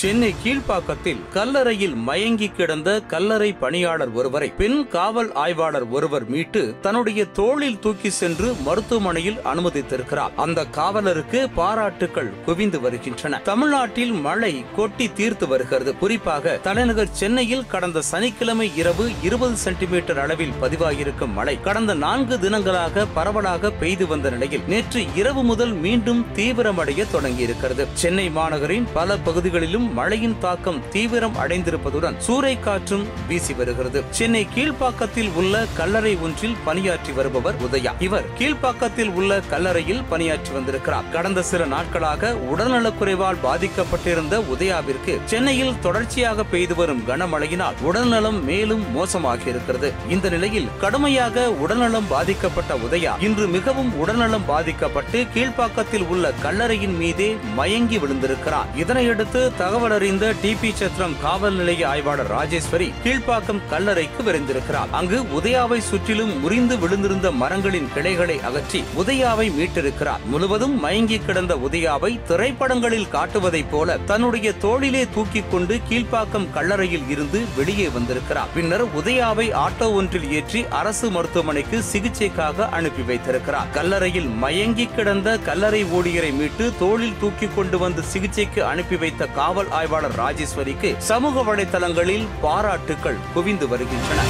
சென்னை கீழ்ப்பாக்கத்தில் கல்லறையில் மயங்கி கிடந்த கல்லறை பணியாளர் ஒருவரை பெண் காவல் ஆய்வாளர் ஒருவர் மீட்டு தன்னுடைய தோளில் தூக்கி சென்று மருத்துவமனையில் அனுமதித்திருக்கிறார். அந்த காவலருக்கு பாராட்டுகள் குவிந்து வருகின்றன. தமிழ்நாட்டில் மழை கொட்டி தீர்த்து வருகிறது. குறிப்பாக தலைநகர் சென்னையில் கடந்த சனிக்கிழமை இரவு இருபது சென்டிமீட்டர் அளவில் பதிவாகியிருக்கும் மழை கடந்த நான்கு தினங்களாக பரவலாக பெய்து வந்த நிலையில் நேற்று இரவு முதல் மீண்டும் தீவிரமடைய தொடங்கியிருக்கிறது. சென்னை மாநகரின் பல பகுதிகளிலும் மழையின் தாக்கம் தீவிரம் அடைந்திருப்பதுடன் சூறை காற்றும் வீசி வருகிறது. சென்னை கீழ்ப்பாக்கத்தில் உள்ள கல்லறை ஒன்றில் பணியாற்றி வருபவர் உதயா. இவர் கீழ்ப்பாக்கத்தில் உள்ள கல்லறையில் பணியாற்றி வந்திருக்கிறார். கடந்த சில நாட்களாக உடல்நலக்குறைவால் பாதிக்கப்பட்டிருந்த உதயாவிற்கு சென்னையில் தொடர்ச்சியாக பெய்து வரும் கனமழையினால் உடல்நலம் மேலும் மோசமாகி இருக்கிறது இந்த நிலையில் கடுமையாக உடல்நலம் பாதிக்கப்பட்ட உதயா இன்று மிகவும் உடல்நலம் பாதிக்கப்பட்டு கீழ்ப்பாக்கத்தில் உள்ள கல்லறையின் மீதே மயங்கி விழுந்திருக்கிறார். இதனையடுத்து தகவல் அறிந்த டிபி சத்திரம் காவல் நிலைய ஆய்வாளர் ராஜேஸ்வரி கீழ்ப்பாக்கம் கல்லறைக்கு விரைந்திருக்கிறார். அங்கு உதயாவை சுற்றிலும் முறிந்து விழுந்திருந்த மரங்களின் கிளைகளை அகற்றி உதயாவை மீட்டிருக்கிறார். முழுவதும் மயங்கி கிடந்த உதயாவை திரைப்படங்களில் காட்டுவதைப் போல தன்னுடைய தோளிலே தூக்கிக் கொண்டு கீழ்ப்பாக்கம் கல்லறையில் இருந்து வெளியே வந்திருக்கிறார். பின்னர் உதயாவை ஆட்டோ ஒன்றில் ஏற்றி அரசு மருத்துவமனைக்கு சிகிச்சைக்காக அனுப்பி வைத்திருக்கிறார். கல்லறையில் மயங்கி கிடந்த கல்லறை ஊழியரை மீட்டு தோளில் தூக்கி கொண்டு வந்து சிகிச்சைக்கு அனுப்பி வைத்த காவல் ஆய்வாளர் ராஜேஸ்வரிக்கு சமூக வலைதளங்களில் பாராட்டுகள் குவிந்து வருகின்றன.